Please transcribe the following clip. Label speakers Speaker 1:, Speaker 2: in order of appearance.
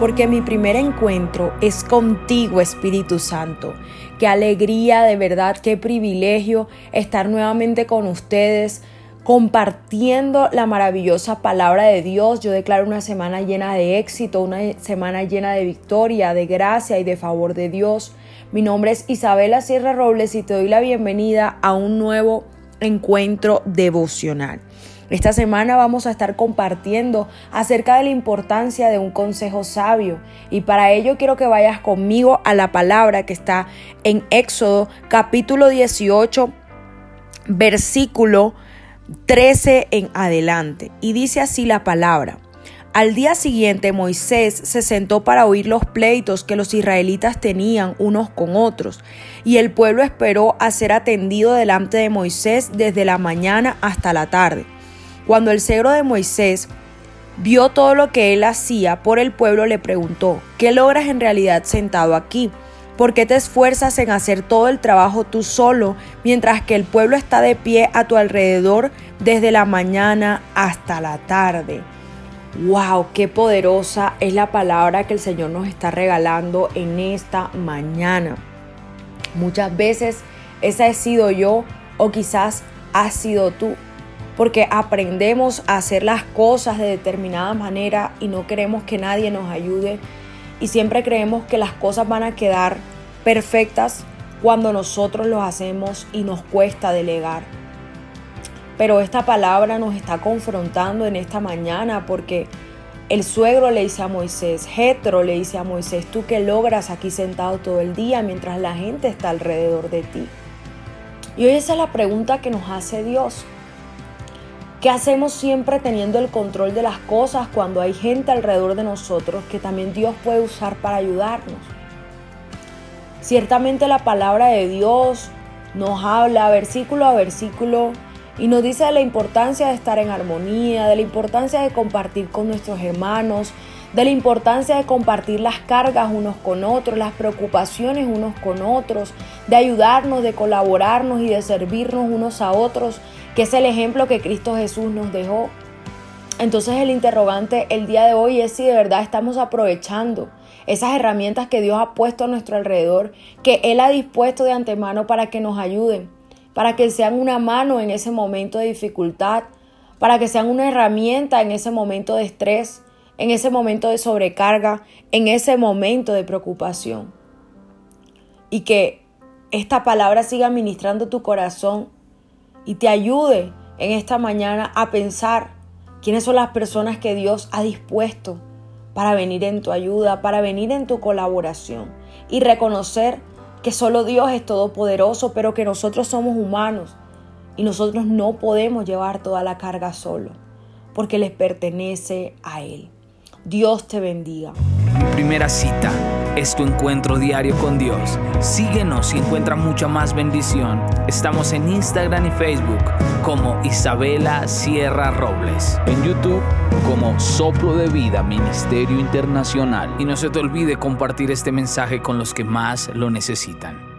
Speaker 1: porque mi primer encuentro es contigo, Espíritu Santo. Qué alegría, de verdad, qué privilegio estar nuevamente con ustedes compartiendo la maravillosa palabra de Dios. Yo declaro una semana llena de éxito, una semana llena de victoria, de gracia y de favor de Dios. Mi nombre es Isabela Sierra Robles y te doy la bienvenida a un nuevo encuentro devocional. Esta semana vamos a estar compartiendo acerca de la importancia de un consejo sabio y para ello quiero que vayas conmigo a la palabra que está en Éxodo capítulo 18 versículo 13 en adelante y dice así la palabra. Al día siguiente Moisés se sentó para oír los pleitos que los israelitas tenían unos con otros, y el pueblo esperó a ser atendido delante de Moisés desde la mañana hasta la tarde. Cuando el cegro de Moisés vio todo lo que él hacía por el pueblo, le preguntó, ¿qué logras en realidad sentado aquí? ¿Por qué te esfuerzas en hacer todo el trabajo tú solo, mientras que el pueblo está de pie a tu alrededor desde la mañana hasta la tarde? ¡Wow! ¡Qué poderosa es la palabra que el Señor nos está regalando en esta mañana! Muchas veces esa he sido yo o quizás has sido tú porque aprendemos a hacer las cosas de determinada manera y no queremos que nadie nos ayude y siempre creemos que las cosas van a quedar perfectas cuando nosotros lo hacemos y nos cuesta delegar. Pero esta palabra nos está confrontando en esta mañana porque el suegro le dice a Moisés, Jetro le dice a Moisés, tú que logras aquí sentado todo el día mientras la gente está alrededor de ti. Y hoy esa es la pregunta que nos hace Dios. ¿Qué hacemos siempre teniendo el control de las cosas cuando hay gente alrededor de nosotros que también Dios puede usar para ayudarnos? Ciertamente la palabra de Dios nos habla versículo a versículo y nos dice de la importancia de estar en armonía, de la importancia de compartir con nuestros hermanos, de la importancia de compartir las cargas unos con otros, las preocupaciones unos con otros, de ayudarnos, de colaborarnos y de servirnos unos a otros, que es el ejemplo que Cristo Jesús nos dejó. Entonces el interrogante el día de hoy es si de verdad estamos aprovechando esas herramientas que Dios ha puesto a nuestro alrededor, que Él ha dispuesto de antemano para que nos ayuden, para que sean una mano en ese momento de dificultad, para que sean una herramienta en ese momento de estrés, en ese momento de sobrecarga, en ese momento de preocupación. Y que esta palabra siga ministrando tu corazón y te ayude en esta mañana a pensar quiénes son las personas que Dios ha dispuesto para venir en tu ayuda, para venir en tu colaboración y reconocer que solo Dios es todopoderoso, pero que nosotros somos humanos y nosotros no podemos llevar toda la carga solo, porque les pertenece a Él. Dios te bendiga.
Speaker 2: Mi primera cita es tu encuentro diario con Dios. Síguenos y encuentra mucha más bendición. Estamos en Instagram y Facebook como Isabela Sierra Robles. En YouTube como Soplo de Vida Ministerio Internacional. Y no se te olvide compartir este mensaje con los que más lo necesitan.